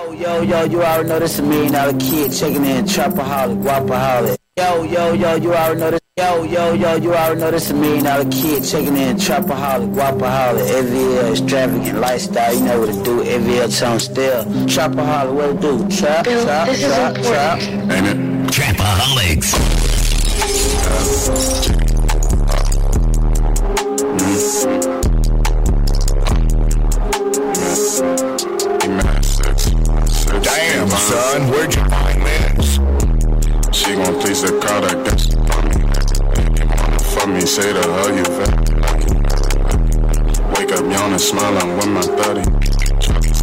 Yo, yo, yo, you already know this is a million dollar kid checking in, trapaholic, guapaholic. Yo, yo, yo, you already know this. Yo, yo, yo, you already know this is a million dollar kid checking in, trapaholic, guapaholic, AVL, extravagant lifestyle. You know what to do, AVL tone still. Trapaholic, what it do? Trap, Bill, trap, this trap, important. trap. Ain't it? Trapaholics. Man, Damn, son, where'd you find this? She gon' please the crowd, I guess. Fuck me, say to her, you vet. Wake up yawning, smiling with my 30.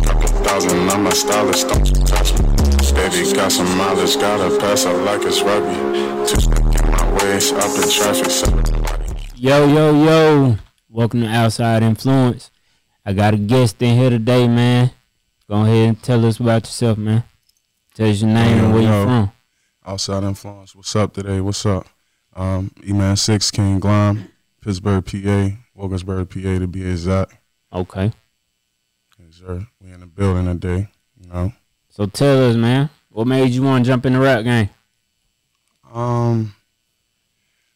Couple thousand on my stylist, don't touch me. Steady, got some mileage, gotta pass her like it's rugby. Two step in my waist, up the traffic, so. Yo, yo, yo. Welcome to Owtside Influence. I got a guest in here today, man. Go ahead and tell us about yourself, man. Tell us your name and where you Yo, yo. from. Owtside Influence. What's up today? What's up? Um, E-Man 6, King Glime, Pittsburgh, PA, Wilkinsburg, PA to be exact. Okay. Yes, sir. We in the building today, you know. So tell us, man. What made you want to jump in the rap game? Um,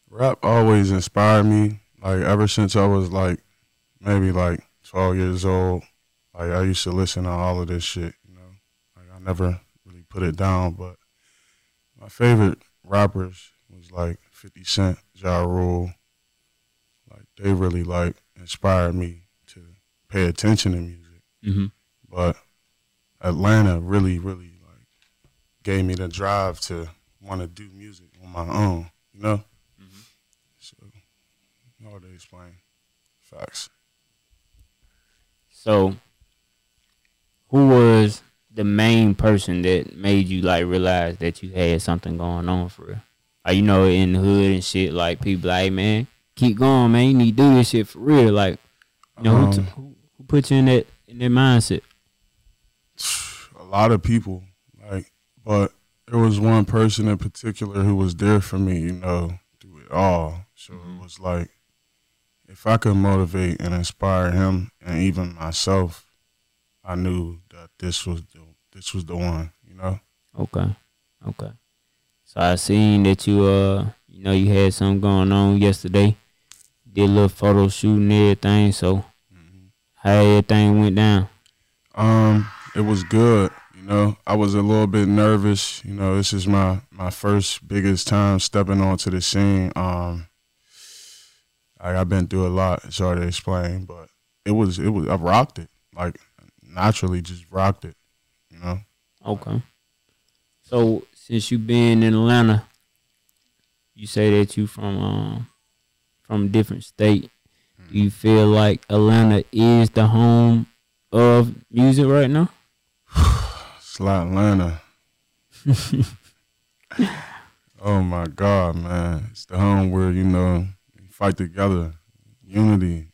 rap always inspired me. Like ever since I was like maybe like 12 years old, like I used to listen to all of this shit. You know, like I never really put it down. But my favorite rappers was like 50 Cent, Ja Rule. Like they really like inspired me to pay attention to music. Mm-hmm. But Atlanta really, really like gave me the drive to want to do music on my own. You know. So hard to explain. Facts. So, who was the main person that made you like realize that you had something going on for real? Like, you know, in the hood and shit, like people like, hey, man, keep going, man. You need to do this shit for real. Like, you know, who, t- Um, who, who put you in that in that mindset? a lot of people like but there was one person in particular who was there for me you know through it all so it was like if i could motivate and inspire him and even myself i knew that this was the this was the one you know Okay, okay. So I seen that you uh, you know, you had something going on yesterday. Did a little photo shoot and everything. So how everything went down? Um, it was good. You know, I was a little bit nervous. You know, this is my my first biggest time stepping onto the scene. Um, like I've been through a lot. It's hard to explain, but it was it was I rocked it. Like naturally, just rocked it. You know. Okay. So since you been in Atlanta, you say that you from um from a different state. Do you feel like Atlanta is the home of music right now? Slotlanta. oh my God, man! It's the home where you know you fight together, unity.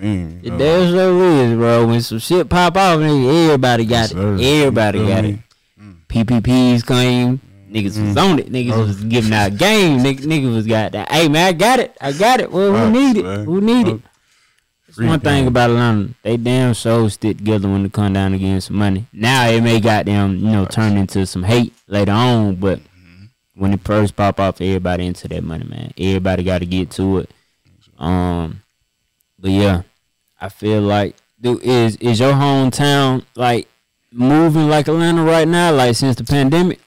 Team. You It damn sure is, bro. When some shit pop off, nigga, everybody got Yes, it. Everybody You got it. PPPs came. Niggas was on it. Niggas Oh. was giving out game. Niggas, niggas was got that. Hey man, I got it. I got it. Well, who need it? Who need it? One thing about Atlanta. They damn so stick together when it come down against some money. Now it may goddamn, you know, turn into some hate later on, but Mm-hmm. when it first pop off, everybody into that money, man. Everybody got to get to it. Um, but yeah, I feel like dude, is is your hometown like moving like Atlanta right now? Like since the pandemic?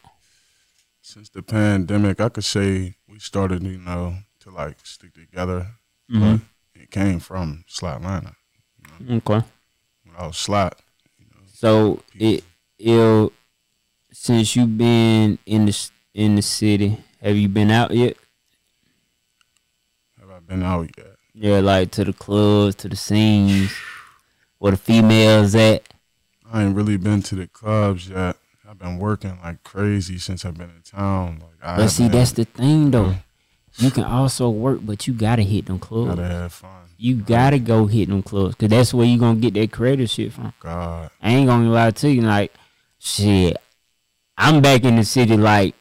Since the pandemic, I could say we started, you know, to like stick together. Mhm. But it came from Slot Atlanta. Okay. When I was Slot, So it it since you been in the in the city, have you been out yet? have I been out yet? Yeah, like to the clubs, to the scenes, where the females at. I ain't really been to the clubs yet. I've been working like crazy since I've been in town. Like I But see, that's the thing though. You can also work, but you gotta hit them clubs. gotta have fun. You gotta go hit them clubs, cause that's where you gonna get that creative shit from. God, I ain't gonna lie to you, like, shit. I'm back in the city, like,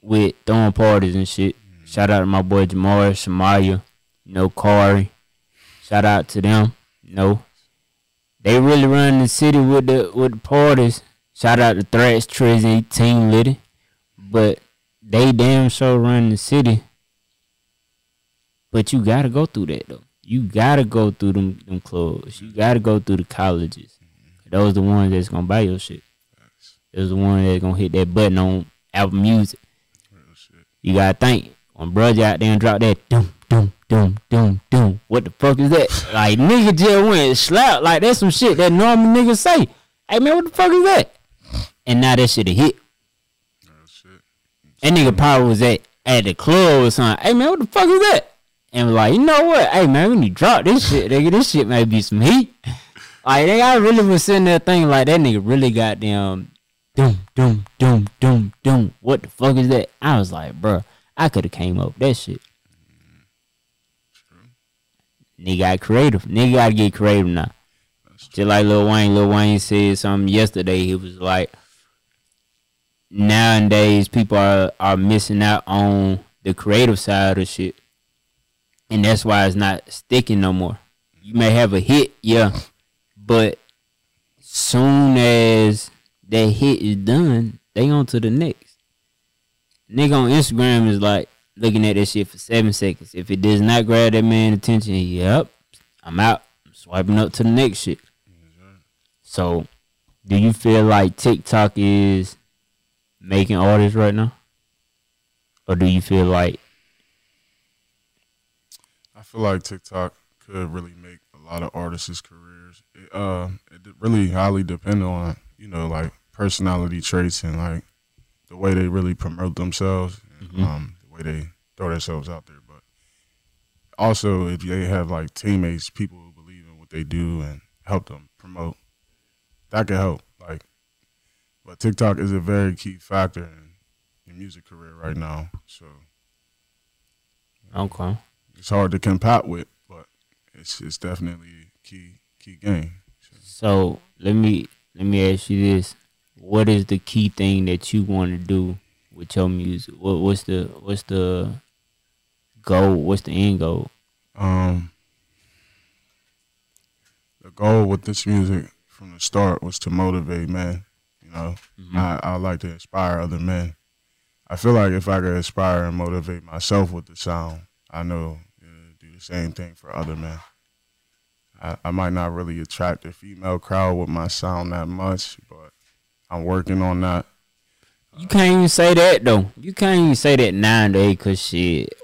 with throwing parties and shit. Mm. Shout out to my boy Jamar, Shamaya, you know, Corey. Shout out to them. You know, they really run the city with the with the parties. Shout out to Threats, Trizzy, Team Liddy. But they damn sure run the city. But you gotta go through that though. You gotta go through them them clubs. You gotta go through the colleges. Those the ones that's gonna buy your shit. Those the ones that's gonna hit that button on Apple Music. You gotta think when brother out there and drop that doom doom doom doom. What the fuck is that? like nigga just went slap like that's some shit that normal niggas say. Hey man, what the fuck is that? And now that shit a hit. Real shit. That nigga probably was at at the club or something. Hey man, what the fuck is that? And was like, you know what? Hey man, when you drop this shit, nigga, this shit might be some heat. Like nigga, I really was sitting there thinking like that nigga really got them doom doom doom doom doom. What the fuck is that? I was like, bruh, I could have came up with that shit. Nigga got creative. Nigga gotta get creative now. Just like Lil Wayne. Lil Wayne said something yesterday. He was like, nowadays people are are missing out on the creative side of shit, and that's why it's not sticking no more. You may have a hit, yeah, but soon as that hit is done, they on to the next. Nigga on Instagram is like looking at that shit for seven seconds. If it does not grab that man attention, yep, I'm out. I'm swiping up to the next shit. So, do you feel like TikTok is making artists right now? Or do you feel like I feel like TikTok could really make a lot of artists' careers. It, uh, it really highly depend on you know like personality traits and like the way they really promote themselves, and, um, the way they throw themselves out there. But also, if they have like teammates, people who believe in what they do and help them promote, that could help. Like, but TikTok is a very key factor in your music career right now. So okay? it's hard to compete with, but it's it's definitely key key game. So let me let me ask you this: What is the key thing that you want to do with your music? What what's the what's the goal? What's the end goal? Um, the goal with this music from the start was to motivate men. You know, I, I like to inspire other men. I feel like if I could inspire and motivate myself with the sound, I know do the same thing for other men. I, I might not really attract the female crowd with my sound that much, but I'm working on that. You can't even say that though. You can't even say that nowadays because shit.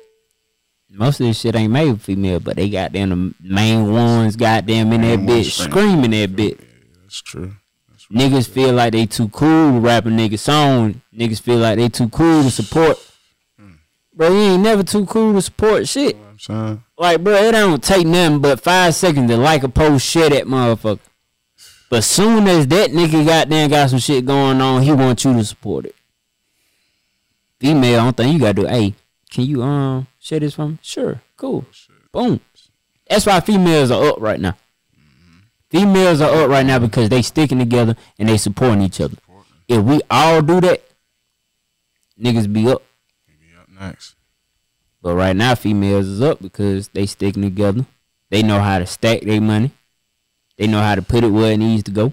Most of this shit ain't made for female, but they got them the main ones, goddamn in that bitch, screaming that bitch. That's true. That's Niggas feel like they too cool to rap a nigga song. Niggas feel like they too cool to support. Hmm. Bro, you ain't never too cool to support shit. I'm saying. Like, bro, it don't take nothing but five seconds to like a post, share that motherfucker. But soon as that nigga goddamn got some shit going on, he want you to support it. Female, I don't think you gotta do. Hey, can you um share this from? Sure, cool. Boom. That's why females are up right now. Females are up right now because they sticking together and they supporting each other. If we all do that, niggas be up. Maybe up next. But right now, females is up because they sticking together. They know how to stack their money. They know how to put it where it needs to go.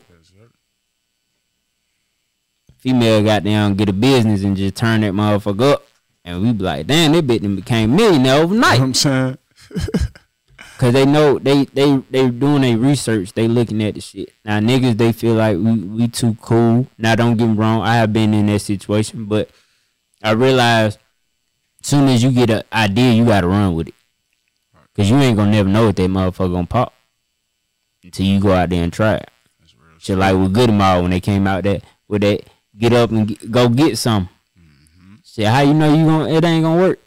Female got down, get a business and just turn that motherfucker up. And we be like, damn, that bitch became millionaire overnight. You know I'm saying? Cause they know they they they doing their research. They looking at the shit. Now niggas they feel like we we too cool. Now don't get me wrong. I have been in that situation, but I realize soon as you get an idea, you gotta run with it. Cause you ain't gonna never know what that motherfucker gonna pop until you go out there and try it. That's real Shit like with Good Goodmall when they came out that with that get up and get, go get some. Shit, how you know you gonna it ain't gonna work?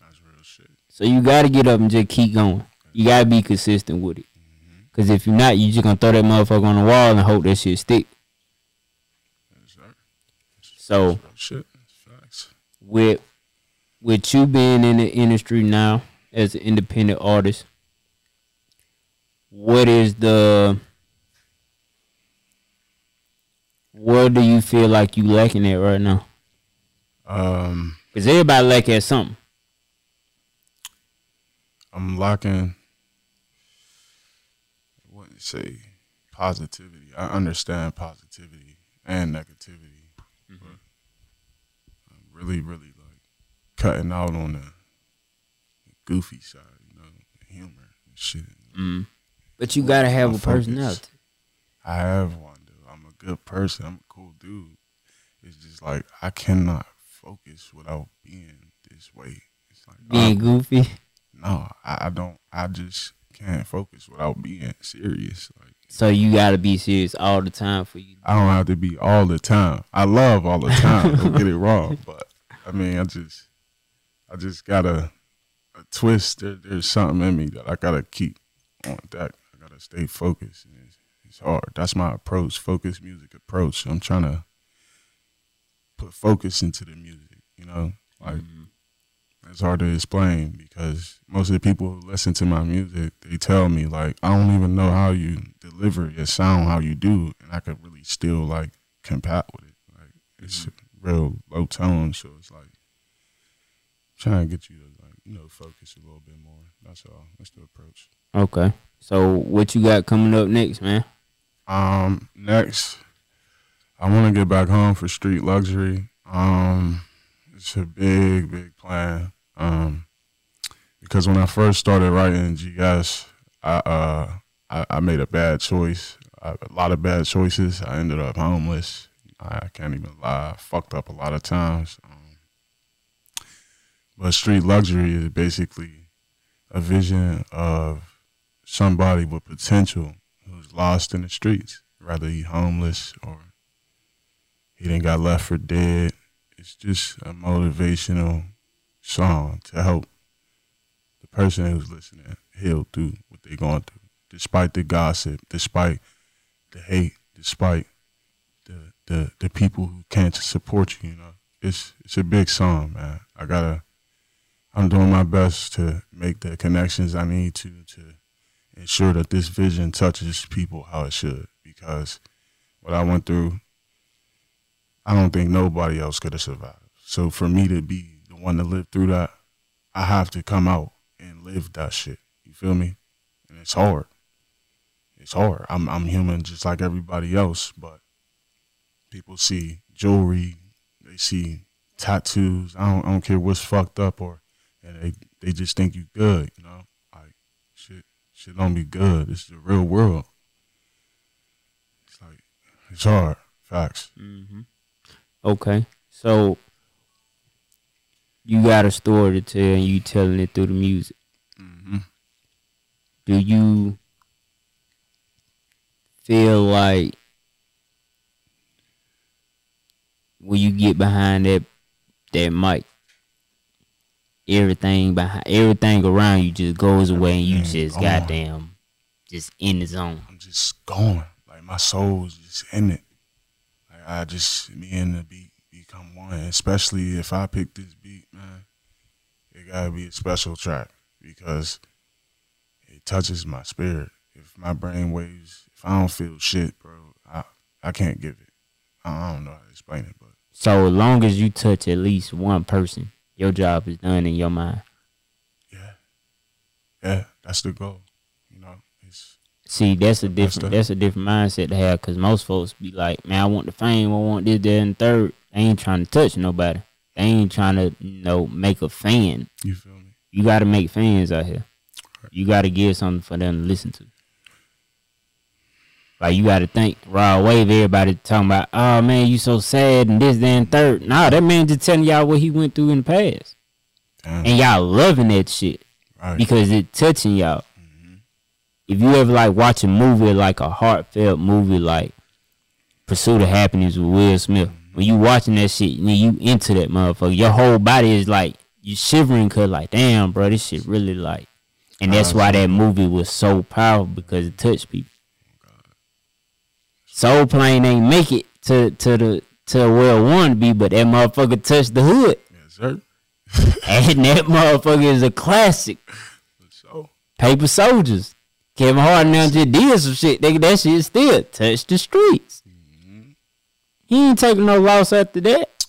That's real shit. So you gotta get up and just keep going. You gotta be consistent with it. Mm-hmm. Cause if you're not, you just gonna throw that motherfucker on the wall and hope that shit stick. Yes, sir. So shit. With with you being in the industry now as an independent artist, what is the where do you feel like you lacking at right now? Um, Cause everybody lack at something. I'm lacking. What you say? Positivity. I understand positivity and negativity. But I'm really, really like cutting out on the goofy side, you know, humor and shit. Mm. But you gotta have My a focus. personality. I have one. I'm a good person. I'm a cool dude. It's just like I cannot focus without being this way. It's like Being goofy. no, I, I don't. I just can't focus without being serious. Like So you gotta be serious all the time for you. I don't have to be all the time. I love all the time. don't get it wrong, but I mean, I just, I just gotta a twist. There, there's something in me that I gotta keep on deck. I gotta stay focused. And it's hard. That's my approach. Focus music approach. I'm trying to put focus into the music. You know, like mm-hmm. it's hard to explain because most of the people who listen to my music, they tell me like I don't even know how you deliver your sound, how you do, and I could really still like compat with it. Like it's mm-hmm. real low tone, so it's like trying to get you to like you know focus a little bit more. That's all. That's the approach. Okay. So what you got coming up next, man? Um, next, I want to get back home for Street Luxury. Um, it's a big, big plan. Um, because when I first started writing GS, I uh, I, I made a bad choice. I, a lot of bad choices. I ended up homeless. I can't even lie. I fucked up a lot of times. Um, but Street Luxury is basically a vision of somebody with potential lost in the streets, whether he homeless or he didn't got left for dead. It's just a motivational song to help the person who's listening heal through what they're going through, despite the gossip, despite the hate, despite the the, the people who can't support you. You know, it's it's a big song, man. I gotta. I'm doing my best to make the connections I need to to ensure that this vision touches people how it should. Because what I went through, I don't think nobody else could have survived. So for me to be the one to live through that, I have to come out and live that shit. You feel me? And it's hard. It's hard. I'm I'm human just like everybody else, but people see jewelry, they see tattoos. I don't I don't care what's fucked up or and they they just think you good, you know? Shit don't be good. It's the real world. It's like it's hard. Facts. Mm-hmm. Okay. So you got a story to tell and you telling it through the music. hmm Do you feel like when you get behind that that mic, everything behind everything around you just goes away and you just goddamn just in the zone. I'm just going. Like my soul's just in it. Like I just me and the beat become one. Especially if I pick this beat, man, it gotta be a special track because it touches my spirit. If my brain waves, if I don't feel shit, bro, I I can't give it. I I don't know how to explain it, but So as long as you touch at least one person, your job is done in your mind. yeah, yeah, that's the goal. You know, it's See, that's a That's different the- that's a different mindset to have because most folks be like, man, I want the fame, I want this, that, and third. They ain't trying to touch nobody. They ain't trying to, you know, make a fan. you feel me. You got to make fans out here. You got to give something for them to listen to. Like you got to think Rod Wave. Everybody talking about, oh man, you so sad and this, and third. Nah, that man just telling y'all what he went through in the past, Damn, and y'all loving that shit right. because it touching y'all. Mm-hmm. If you ever like watch a movie like a heartfelt movie like Pursuit of Happiness with Will Smith, mm-hmm. when you watching that shit, and you into that motherfucker, your whole body is like you shivering cause like, damn, bro, this shit really like, and that's oh, why that movie was so powerful because it touched people. Soul Plane ain't make it to to the to where it wanted to be, but that motherfucker touched the hood, yes, sir. and that motherfucker is a classic. So Paper Soldiers. Kevin Hart now just did some shit. Nigga, that shit still touched the streets. Mm-hmm. He ain't taking no loss after that.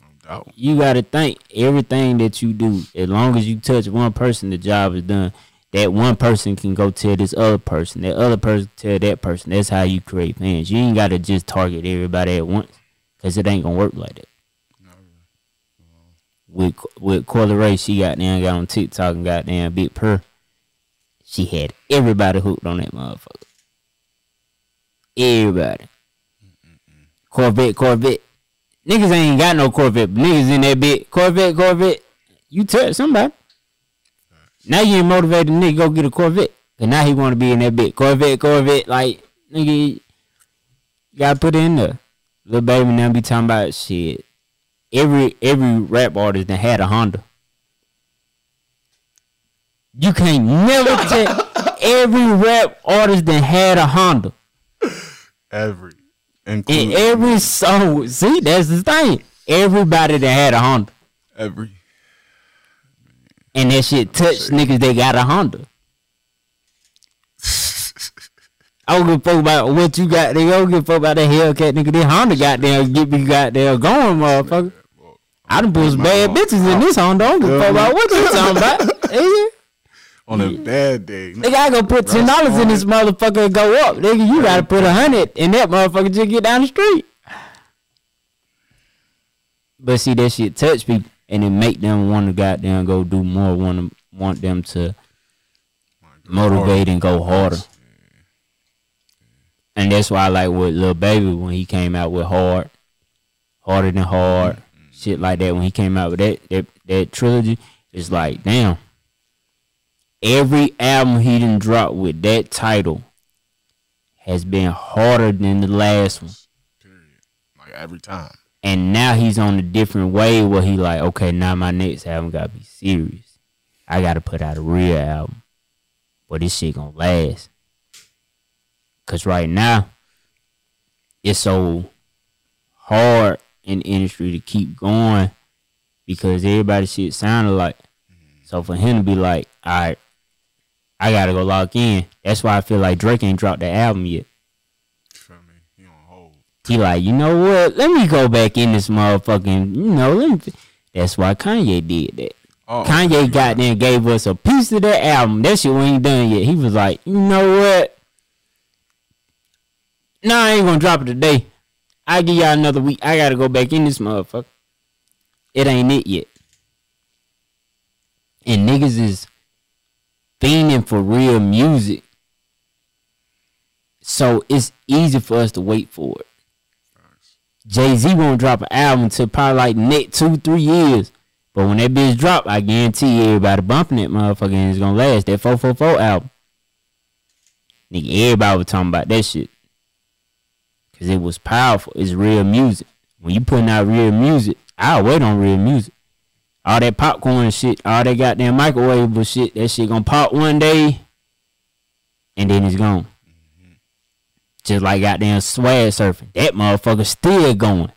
no doubt. You gotta think everything that you do, as long as you touch one person, the job is done. That one person can go tell this other person, that other person tell that person. That's how you create fans. You ain't gotta just target everybody at once, cause it ain't gonna work like that. With with Coi Leray, she got down, got on TikTok and got down Big Purr. She had everybody hooked on that motherfucker. Everybody. Corvette, Corvette. Niggas ain't got no Corvette, niggas in that bit. Corvette, Corvette. You touch somebody. Now you ain't motivated nigga go get a Corvette. And now he wanna be in that bit. Corvette, Corvette, like nigga you gotta put it in there. Little baby now be talking about shit. Every every rap artist that had a Honda. You can't never tell every rap artist that had a Honda. Every. In Including every song, see, that's the thing. Everybody that had a Honda. every. And that shit touched niggas they got a Honda. I don't give a fuck about what you got. They don't give a fuck about that Hellcat nigga. This Honda goddamn get me goddamn going, motherfucker. I done put some bad bitches in this Honda. I don't give a fuck about what you talking about. Nigga, On a bad day. Nigga, I go put ten dollars in this motherfucker and go up. Nigga, you gotta put a hundred in that motherfucker just get down the street. But see, that shit touch people and it make them want to goddamn go do more. Want to want them to motivate and go harder. And that's why I like with Lil Baby when he came out with Hard, Harder Than Hard, mm-hmm. shit like that. When he came out with that that, that trilogy, it's like damn. Every album he didn't drop with that title has been harder than the last one. Period. Like every time. And now he's on a different way where he like, okay, now my next album gotta be serious. I gotta put out a real album. But this shit gonna last. Cause right now, it's so hard in the industry to keep going because everybody shit sounded like. So for him to be like, alright, I gotta go lock in. That's why I feel like Drake ain't dropped the album yet. Feel me? He on hold. He like, you know what? Let me go back in this motherfucking, you know, let me. That's why Kanye did that. Oh, Kanye goddamn gave us a piece of that album. That shit ain't done yet. He was like, you know what? Nah, I ain't gonna drop it today. I give y'all another week. I gotta go back in this motherfucker. It ain't it yet. And niggas is fiending for real music. So it's easy for us to wait for it. Jay Z won't drop an album until probably like next two, three years. But when that bitch drop, I guarantee everybody bumping it motherfucker and it's gonna last. That 444 album. Nigga, everybody was talking about that shit. Cause it was powerful. It's real music. When you putting out real music, I'll wait on real music. All that popcorn shit, all that goddamn microwavable shit, that shit gonna pop one day and then it's gone. Just like goddamn swag surfing. That motherfucker still going.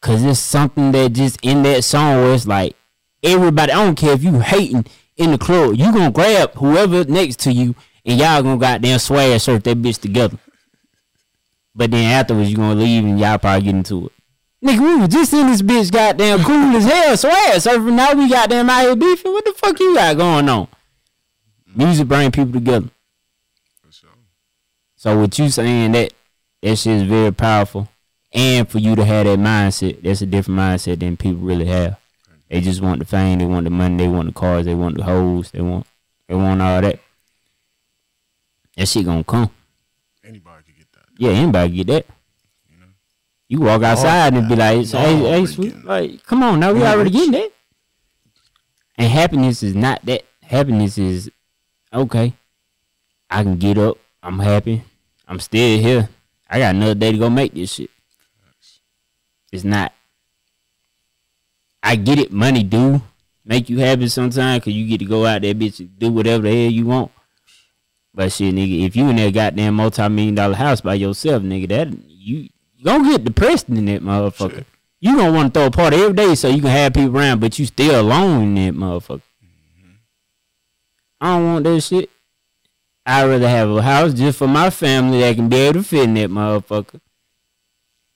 Cause it's something that just in that song where it's like everybody, I don't care if you hating in the club, you gonna grab whoever next to you and y'all gonna goddamn swag surf that bitch together. But then afterwards you gonna leave and y'all probably get into it. Nigga, we was just in this bitch goddamn cool as hell, swag surfing. Now we goddamn out here beefing. What the fuck you got going on? Music bring people together. So with you saying that, that shit is very powerful. And for you to have that mindset, that's a different mindset than people really have. They just want the fame, they want the money, they want the cars, they want the hoes, they want they want all that. That shit gonna come. Anybody could get that. Yeah, anybody get that. You walk outside and be like, hey, hey, sweet, like, come on, now we Yeah, already getting that. And happiness is not that. Happiness is okay. I can get up. I'm happy. I'm still here. I got another day to go make this shit. It's not. I get it. Money do make you happy sometimes because you get to go out there, bitch, and do whatever the hell you want. But shit, nigga, if you in that goddamn multi-million dollar house by yourself, nigga, that you you gonna get depressed in that motherfucker. Shit. You gonna want to throw a party every day so you can have people around, but you still alone in that motherfucker. Mm-hmm. I don't want that shit. I'd rather have a house just for my family that can be able to fit in that motherfucker.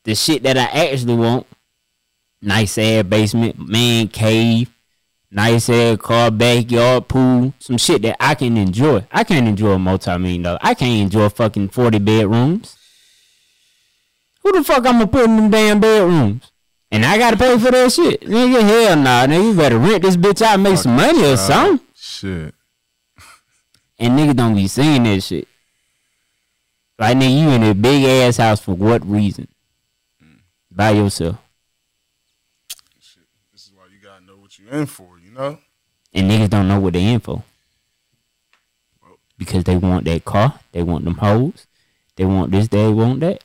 The shit that I actually want, nice ass basement, man cave, nice ass car, backyard pool, some shit that I can enjoy. I can't enjoy a multi million dollar. I can't enjoy fucking forty bedrooms. Who the fuck I'm gonna put in them damn bedrooms? And I gotta pay for that shit. Nigga, hell nah, nigga. You better rent this bitch out and make some money or something. Shit. And niggas don't be seeing that shit. Like nigga, you in a big ass house for what reason? Mm. By yourself. Shit. This is why you gotta know what you're in for, you know? And niggas don't know what they in for. Well. Because they want that car, they want them hoes, they want this, they want that.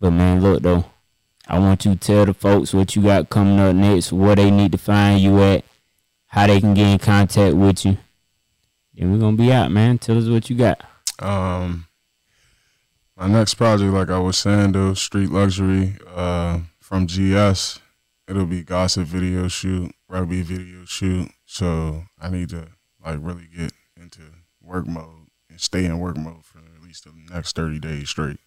But man, look though, I want you to tell the folks what you got coming up next, where they need to find you at, how they can get in contact with you. Then we're gonna be out, man. Tell us what you got. Um, my next project, like I was saying, though, Street Luxury, uh, from GS, it'll be gossip video shoot, rugby video shoot. So I need to like really get into work mode and stay in work mode for at least the next thirty days straight.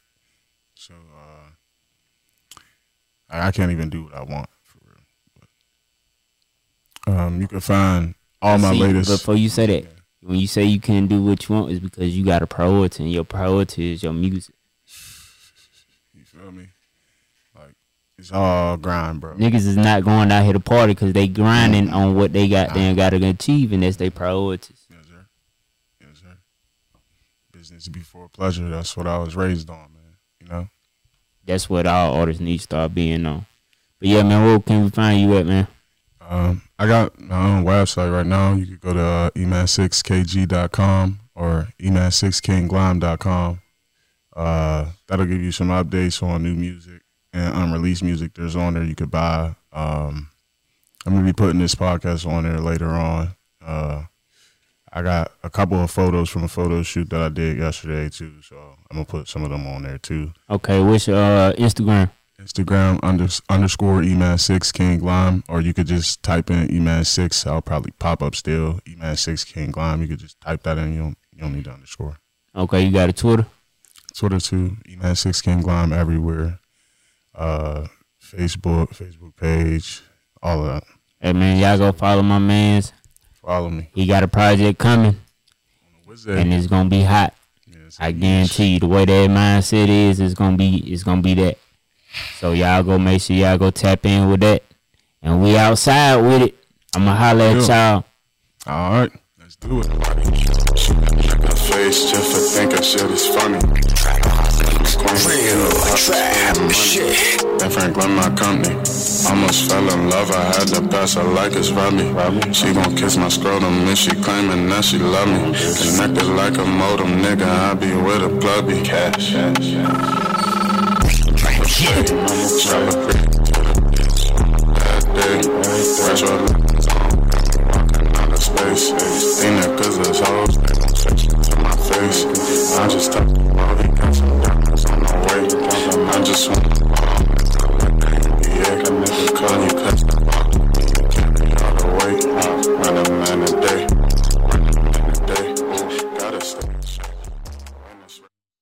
So uh, I, I can't even do what I want um, you can find all my See, latest. Before you say that, when you say you can't do what you want, is because you got a priority, and your priority is your music. You feel me? Like it's all grind, bro. Niggas is not going out here to party because they grinding on what they got damn got to achieve, and that's their priorities. Yes, sir. Yes, sir. Business before pleasure. That's what I was raised on, man. You know. That's what all artists need to start being on. But yeah, man, where can we find you at, man? Um, I got my own website right now. You could go to uh, eman6kg.com or eman6kingglime.com. Uh, that'll give you some updates on new music and unreleased music there's on there you could buy. Um, I'm gonna be putting this podcast on there later on. Uh, I got a couple of photos from a photo shoot that I did yesterday too, so I'm gonna put some of them on there too. Okay, your uh, Instagram? Instagram under, underscore eman6 king glime, or you could just type in eman6. I'll probably pop up still eman6 king glime. You could just type that in. You don't, you don't need the underscore. Okay, you got a Twitter. Twitter too, eman6 king glime everywhere. Uh, Facebook, Facebook page, all of that. Hey man, y'all go follow my man's. Follow me. He got a project coming, What's and it's gonna be hot. Yes, I guarantee you, the way that mindset is, it's gonna be, it's gonna be that. So y'all go make sure y'all go tap in with that, and we outside with it. I'ma holler at y'all. All right, let's do it. Face just to think of shit is funny. Real trap shit. And Franklin, my company. Almost fell in love, I had to pass her like it's Robbie. She gon' kiss my scrotum and she claiming that she love me. Connected like a modem, nigga, I be with a pluggy. Cash. That day, I just I never call you